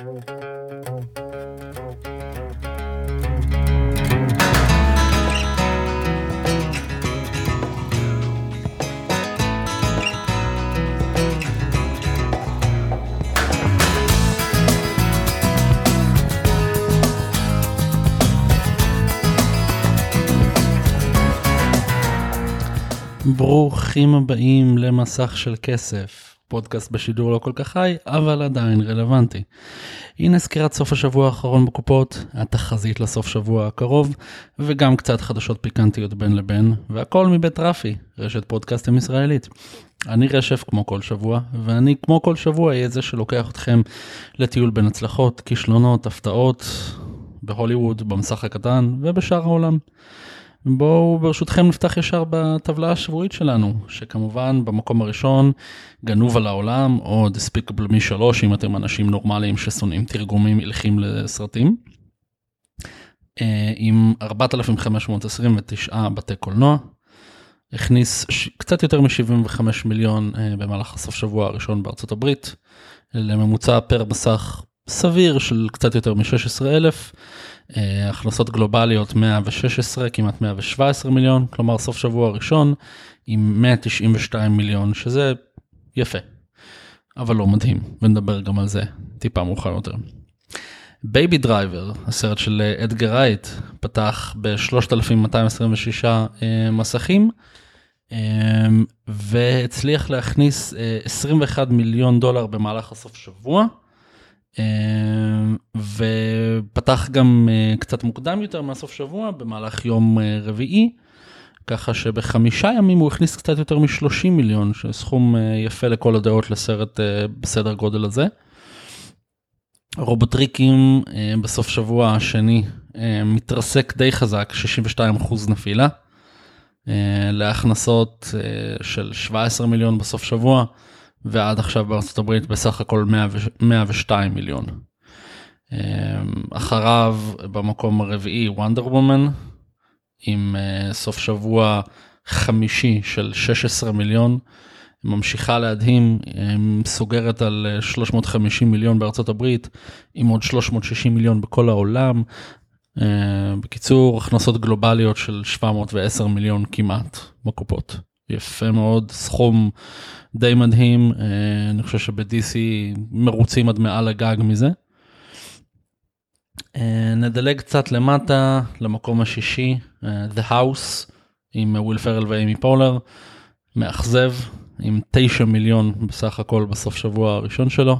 ברוכים הבאים למסך של כסף, פודקאסט בשידור לא כל כך חי, אבל עדיין רלוונטי. הנה סקירת סוף השבוע האחרון בקופות, התחזית לסוף שבוע הקרוב, וגם קצת חדשות פיקנטיות בין לבין, והכל מבית רפי, רשת פודקאסטים ישראלית. אני רשף כמו כל שבוע, ואני כמו כל שבוע אהיה זה שלוקח אתכם לטיול בין הצלחות, כישלונות, הפתעות, בהוליווד, במסך הקטן ובשאר העולם. בואו ברשותכם נפתח ישר בטבלה השבועית שלנו, שכמובן במקום הראשון גנוב על העולם, או Despicable Me 3 אם אתם אנשים נורמליים ששונאים תרגומים הלכים לסרטים. אה, עם 4,529 בתי קולנוע, הכניס קצת יותר מ-75 מיליון אה, במהלך הסוף שבוע הראשון בארצות הברית, לממוצע פר מסך סביר של קצת יותר מ-16 אלף. אה, הכנסות גלובליות 116 כמעט 117 מיליון כלומר סוף שבוע ראשון עם 192 מיליון שזה יפה. אבל לא מדהים ונדבר גם על זה טיפה מאוחר יותר. בייבי דרייבר הסרט של אדגר רייט פתח ב-3226 אה, מסכים אה, והצליח להכניס 21 מיליון דולר במהלך הסוף שבוע. אמ, ופתח גם אה, קצת מוקדם יותר מהסוף שבוע במהלך יום אה, רביעי. ככה שבחמישה ימים הוא הכניס קצת יותר מ-30 מיליון, שסכום אה, יפה לכל הדעות לסרט בסדר גודל הזה. רובוטריקים בסוף שבוע השני מתרסק די חזק, 62% נפילה. להכנסות של 17 מיליון בסוף שבוע. ועד עכשיו בארצות הברית בסך הכל 102 מיליון. אמ, אחריו במקום הרביעי וונדר וומן עם אה, סוף שבוע חמישי של 16 מיליון. ממשיכה להדהים, סוגרת על 350 אה, מיליון בארצות הברית עם עוד 360 מיליון בכל העולם. אה, בקיצור הכנסות גלובליות של 710 מיליון כמעט בקופות. יפה מאוד, סכום די מדהים, אה, אני חושב שב-DC מרוצים עד מעל הגג מזה. אה, נדלג קצת למטה למקום השישי, אה, The House עם וויל פרל ואימי פולר, מאכזב עם 9 מיליון בסך הכל בסוף שבוע הראשון שלו.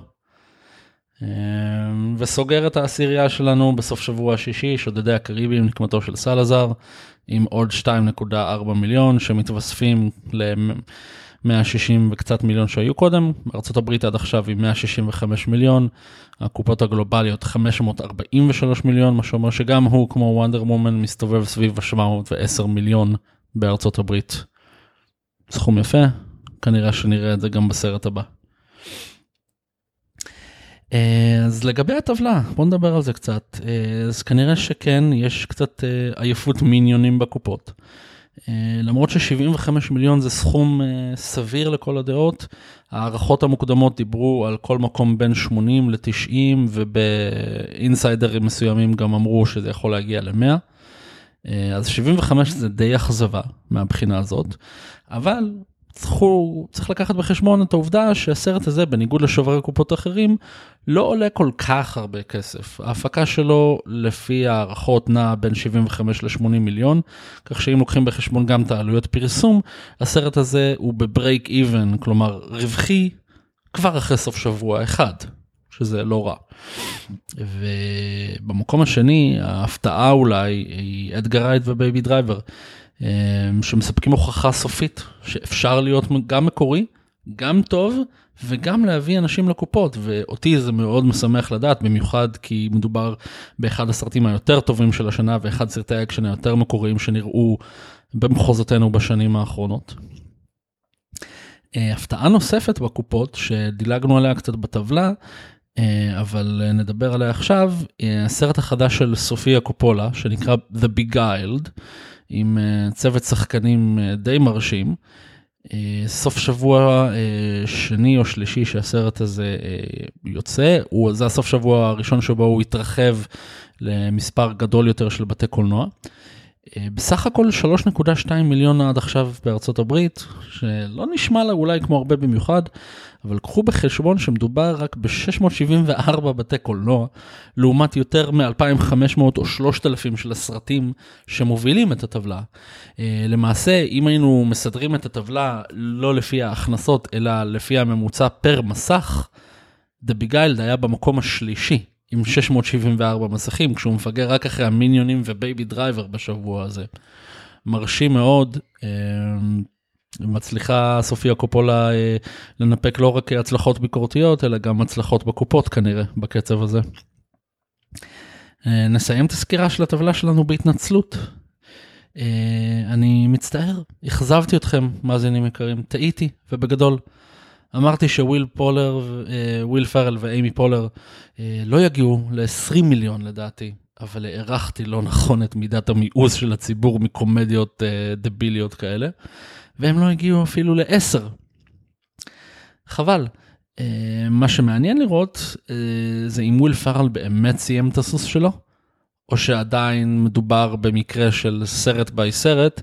וסוגר את העשירייה שלנו בסוף שבוע השישי, שודדי הקריבים, נקמתו של סלאזר, עם עוד 2.4 מיליון שמתווספים ל-160 וקצת מיליון שהיו קודם, ארה"ב עד עכשיו עם 165 מיליון, הקופות הגלובליות 543 מיליון, מה שאומר שגם הוא כמו וונדר מומן מסתובב סביב ה-710 מיליון הברית. סכום יפה, כנראה שנראה את זה גם בסרט הבא. אה, אז לגבי הטבלה, בוא נדבר על זה קצת. אה, אז כנראה שכן, יש קצת אה, עייפות מיניונים בקופות. למרות ש-75 מיליון זה סכום סביר לכל הדעות, הערכות המוקדמות דיברו על כל מקום בין 80 ל-90 ובאינסיידרים מסוימים גם אמרו שזה יכול להגיע ל-100. אז 75 זה די אכזבה מהבחינה הזאת, אבל צריכו, צריך לקחת בחשבון את העובדה שהסרט הזה בניגוד לשוברי קופות אחרים לא עולה כל כך הרבה כסף. ההפקה שלו לפי הערכות נעה בין 75 ל-80 מיליון, כך שאם לוקחים בחשבון גם את העלויות פרסום, הסרט הזה הוא ב break even, כלומר רווחי כבר אחרי סוף שבוע אחד, שזה לא רע. ובמקום השני, ההפתעה אולי היא אדגר רייט ובייבי דרייבר. אמ, שמספקים הוכחה סופית שאפשר להיות גם מקורי, גם טוב וגם להביא אנשים לקופות ואותי זה מאוד משמח לדעת במיוחד כי מדובר באחד הסרטים היותר טובים של השנה ואחד סרטי האקשן היותר מקוריים שנראו במחוזותינו בשנים האחרונות. אה, הפתעה נוספת בקופות שדילגנו עליה קצת בטבלה אה, אבל נדבר עליה עכשיו, אה, הסרט החדש של סופיה קופולה שנקרא The Beguiled. עם אה, צוות שחקנים אה, די מרשים. אה, סוף שבוע שני או שלישי שהסרט הזה יוצא, זה הסוף שבוע הראשון שבו הוא התרחב למספר גדול יותר של בתי קולנוע. בסך הכל 3.2 מיליון עד עכשיו בארצות הברית, שלא נשמע לה אולי כמו הרבה במיוחד, אבל קחו בחשבון שמדובר רק ב-674 בתי קולנוע, לעומת יותר מ-2,500 או 3,000 של הסרטים שמובילים את הטבלה. אה, למעשה, אם היינו מסדרים את הטבלה לא לפי ההכנסות, אלא לפי הממוצע פר מסך, The Beguiled היה במקום השלישי. עם 674 מסכים, כשהוא מפגר רק אחרי המיניונים ובייבי דרייבר בשבוע הזה. מרשים מאוד. אה, מצליחה סופיה קופולה אה, לנפק לא רק הצלחות ביקורתיות, אלא גם הצלחות בקופות כנראה, בקצב הזה. אה, נסיים את הסקירה של הטבלה שלנו בהתנצלות. אני מצטער, אכזבתי אתכם, מאזינים יקרים, טעיתי, ובגדול. אמרתי שוויל פולר, וויל פרל ואיימי פולר לא יגיעו ל-20 מיליון לדעתי, אבל הערכתי לא נכון את מידת המיאוס של הציבור מקומדיות דביליות כאלה. והם לא הגיעו אפילו לעשר. חבל. מה שמעניין לראות זה אם וויל פארל באמת סיים את הסוס שלו, או שעדיין מדובר במקרה של סרט by סרט,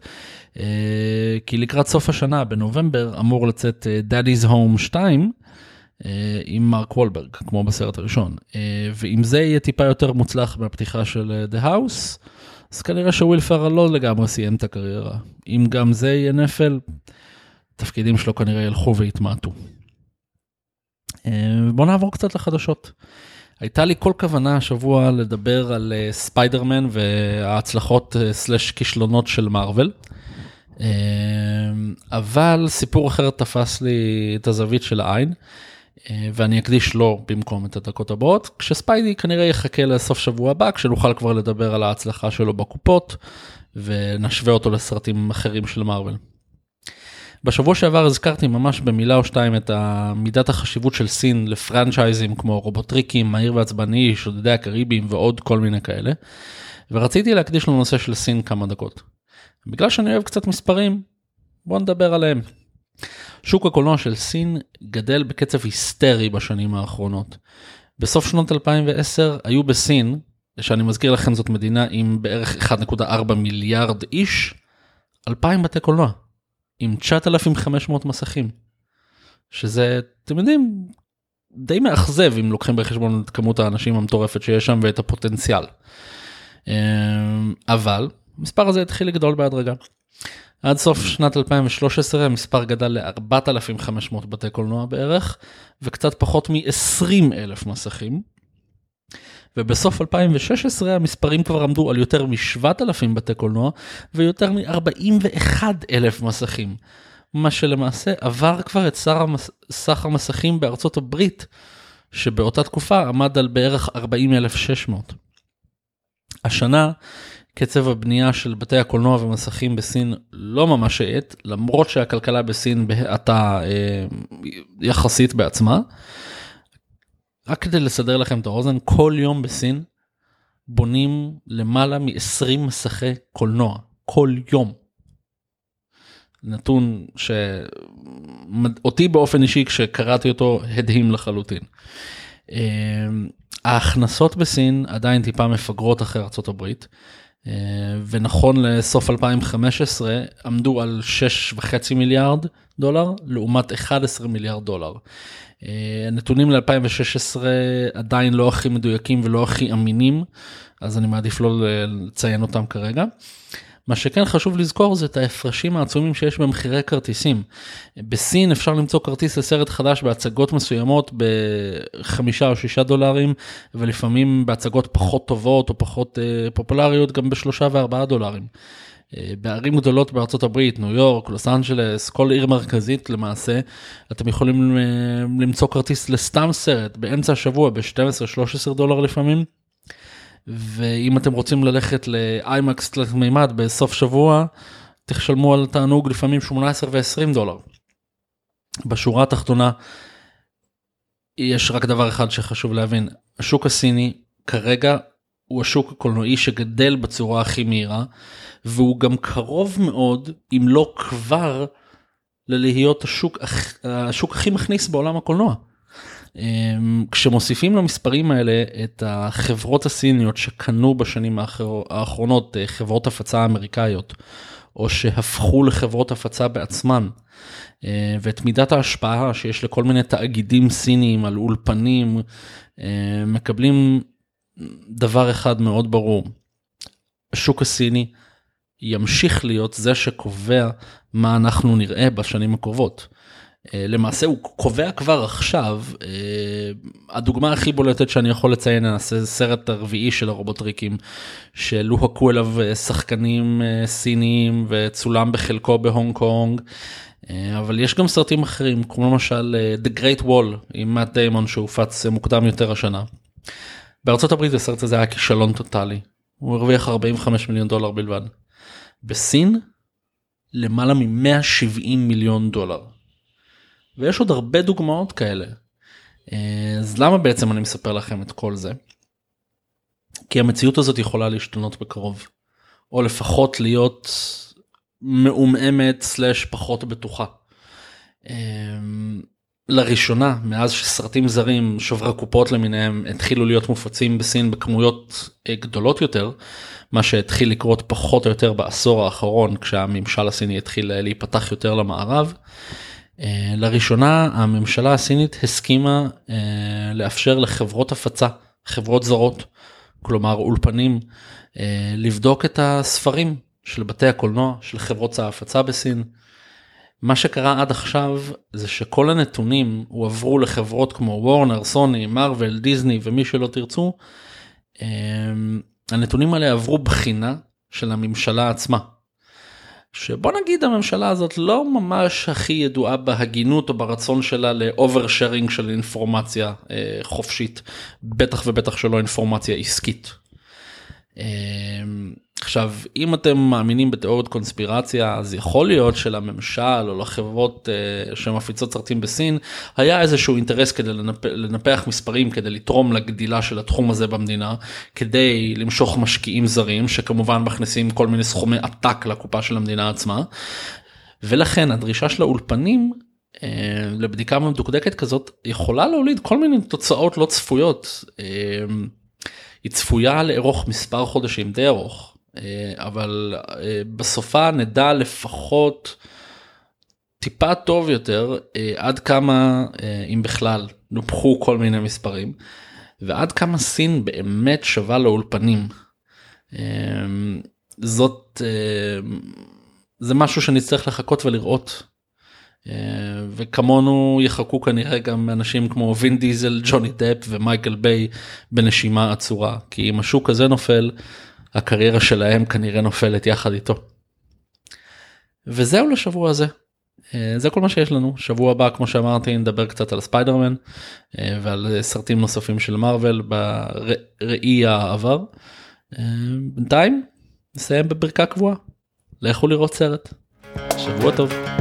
כי לקראת סוף השנה, בנובמבר, אמור לצאת uh, Daddy's Home 2, uh, עם מרק וולברג, כמו בסרט הראשון. ואם זה יהיה טיפה יותר מוצלח מהפתיחה של The House, אז כנראה שוויל פארל לא לגמרי סיים את הקריירה. אם גם זה יהיה נפל, תפקידים שלו כנראה ילכו ויתמעטו. אה, בוא נעבור קצת לחדשות. הייתה לי כל כוונה השבוע לדבר על אה, ספיידרמן וההצלחות אה, סלש כישלונות של מארוול. אבל סיפור אחר תפס לי את הזווית של העין. אה, ואני אקדיש לו במקום את הדקות הבאות, כשספיידי כנראה יחכה לסוף שבוע הבא, כשנוכל כבר לדבר על ההצלחה שלו בקופות, ונשווה אותו לסרטים אחרים של מארוול. בשבוע שעבר הזכרתי ממש במילה או שתיים את מידת החשיבות של סין לפרנצ'ייזים כמו רובוטריקים, מהיר ועצבני, שודדי הקריבים ועוד כל מיני כאלה, ורציתי להקדיש לנושא של סין כמה דקות. בגלל שאני אוהב קצת מספרים, בואו נדבר עליהם. שוק הקולנוע של סין גדל בקצב היסטרי בשנים האחרונות. בסוף שנות 2010 היו בסין, שאני מזכיר לכם זאת מדינה עם בערך 1.4 מיליארד איש, 2,000 בתי קולנוע, עם 9,500 מסכים. שזה, אתם יודעים, די מאכזב אם לוקחים בחשבון את כמות האנשים המטורפת שיש שם ואת הפוטנציאל. אמ, אבל, המספר הזה התחיל לגדול בהדרגה. עד סוף שנת 2013 המספר גדל ל-4,500 בתי קולנוע בערך, וקצת פחות מ-20 אלף מסכים. ובסוף 2016 המספרים כבר עמדו על יותר מ-7,000 בתי קולנוע ויותר מ-41 אלף מסכים. מה שלמעשה עבר כבר את סך המסכים בארצות הברית, שבאותה תקופה עמד על בערך 40,600. השנה קצב הבנייה של בתי הקולנוע ומסכים בסין לא ממש האט, למרות שהכלכלה בסין בהאטה אה, יחסית בעצמה. רק כדי לסדר לכם את האוזן, כל יום בסין בונים למעלה מ-20 מסכי קולנוע, כל יום. נתון שאותי באופן אישי כשקראתי אותו הדהים לחלוטין. אה, ההכנסות בסין עדיין טיפה מפגרות אחרי הברית. אה, ונכון לסוף 2015 עמדו על 6.5 מיליארד דולר לעומת 11 מיליארד דולר. אה, הנתונים ל-2016 עדיין לא הכי מדויקים ולא הכי אמינים, אז אני מעדיף לא לציין אותם כרגע. מה שכן חשוב לזכור זה את ההפרשים העצומים שיש במחירי כרטיסים. בסין אפשר למצוא כרטיס לסרט חדש בהצגות מסוימות בחמישה או שישה דולרים, ולפעמים בהצגות פחות טובות או פחות אה, פופולריות גם בשלושה וארבעה דולרים. אה, בערים גדולות בארצות הברית, ניו יורק, לוס אנג'לס, כל עיר מרכזית למעשה, אתם יכולים אה, למצוא כרטיס לסתם סרט באמצע השבוע ב-12-13 דולר לפעמים. ואם אתם רוצים ללכת לאיימקס תלת מימד בסוף שבוע, תשלמו על תענוג לפעמים 18 ו-20 דולר. בשורה התחתונה, יש רק דבר אחד שחשוב להבין, השוק הסיני כרגע הוא השוק הקולנועי שגדל בצורה הכי מהירה, והוא גם קרוב מאוד, אם לא כבר, ללהיות השוק, השוק הכי מכניס בעולם הקולנוע. אמ, כשמוסיפים למספרים האלה את החברות הסיניות שקנו בשנים האחרונות אה, חברות הפצה אמריקאיות, או שהפכו לחברות הפצה בעצמן, אה, ואת מידת ההשפעה שיש לכל מיני תאגידים סיניים על אולפנים, אה, מקבלים דבר אחד מאוד ברור. השוק הסיני ימשיך להיות זה שקובע מה אנחנו נראה בשנים הקרובות. אה, למעשה הוא קובע כבר עכשיו, אה, הדוגמה הכי בולטת שאני יכול לציין, נעשה סרט הרביעי של הרובוטריקים, שלוהקו אליו אה, שחקנים סינים וצולם בחלקו בהונג קונג, אבל יש גם סרטים אחרים, כמו למשל The Great Wall עם מאט דיימון שהופץ מוקדם יותר השנה. בארצות הברית הסרט הזה היה כישלון טוטאלי, הוא הרוויח 45 מיליון דולר בלבד. בסין למעלה מ-170 מיליון דולר. ויש עוד הרבה דוגמאות כאלה. אז למה בעצם אני מספר לכם את כל זה? כי המציאות הזאת יכולה להשתנות בקרוב, או לפחות להיות מעומעמת סלאש פחות בטוחה. לראשונה מאז שסרטים זרים שוברי קופות למיניהם התחילו להיות מופצים בסין בכמויות אה, גדולות יותר מה שהתחיל לקרות פחות או יותר בעשור האחרון כשהממשל הסיני התחיל אה, להיפתח יותר למערב. אה, לראשונה הממשלה הסינית הסכימה לאפשר לחברות הפצה חברות זרות כלומר אולפנים לבדוק את הספרים של בתי הקולנוע של חברות ההפצה בסין. מה שקרה עד עכשיו זה שכל הנתונים הועברו לחברות כמו וורנר, סוני, מרוויל, דיסני ומי שלא תרצו. הנתונים האלה עברו בחינה של הממשלה עצמה. שבוא נגיד הממשלה הזאת לא ממש הכי ידועה בהגינות או ברצון שלה לאובר שרינג של אינפורמציה אה, חופשית, בטח ובטח שלא אינפורמציה עסקית. אמ, עכשיו אם אתם מאמינים בתיאוריות קונספירציה אז יכול להיות שלממשל או לחברות uh, שמפיצות סרטים בסין היה איזשהו אינטרס כדי לנפ... לנפח מספרים כדי לתרום לגדילה של התחום הזה במדינה כדי למשוך משקיעים זרים שכמובן מכניסים כל מיני סכומי עתק לקופה של המדינה עצמה. ולכן הדרישה של האולפנים uh, לבדיקה מדוקדקת כזאת יכולה להוליד כל מיני תוצאות לא צפויות. Uh, היא צפויה לארוך מספר חודשים די ארוך אבל אה, בסופה נדע לפחות טיפה טוב יותר אה, עד כמה אם בכלל נופחו כל מיני מספרים ועד כמה סין באמת שווה לאולפנים. זאת זה משהו שנצטרך לחכות ולראות. וכמונו יחכו כנראה גם אנשים כמו וין דיזל, ג'וני דפ ומייקל ביי בנשימה עצורה כי אם השוק הזה נופל הקריירה שלהם כנראה נופלת יחד איתו. וזהו לשבוע הזה. אה, זה כל מה שיש לנו שבוע הבא כמו שאמרתי נדבר קצת על ספיידרמן אה, ועל סרטים נוספים של מארוול בראי העבר. אה, בינתיים נסיים בברכה קבועה לכו לראות סרט. שבוע טוב.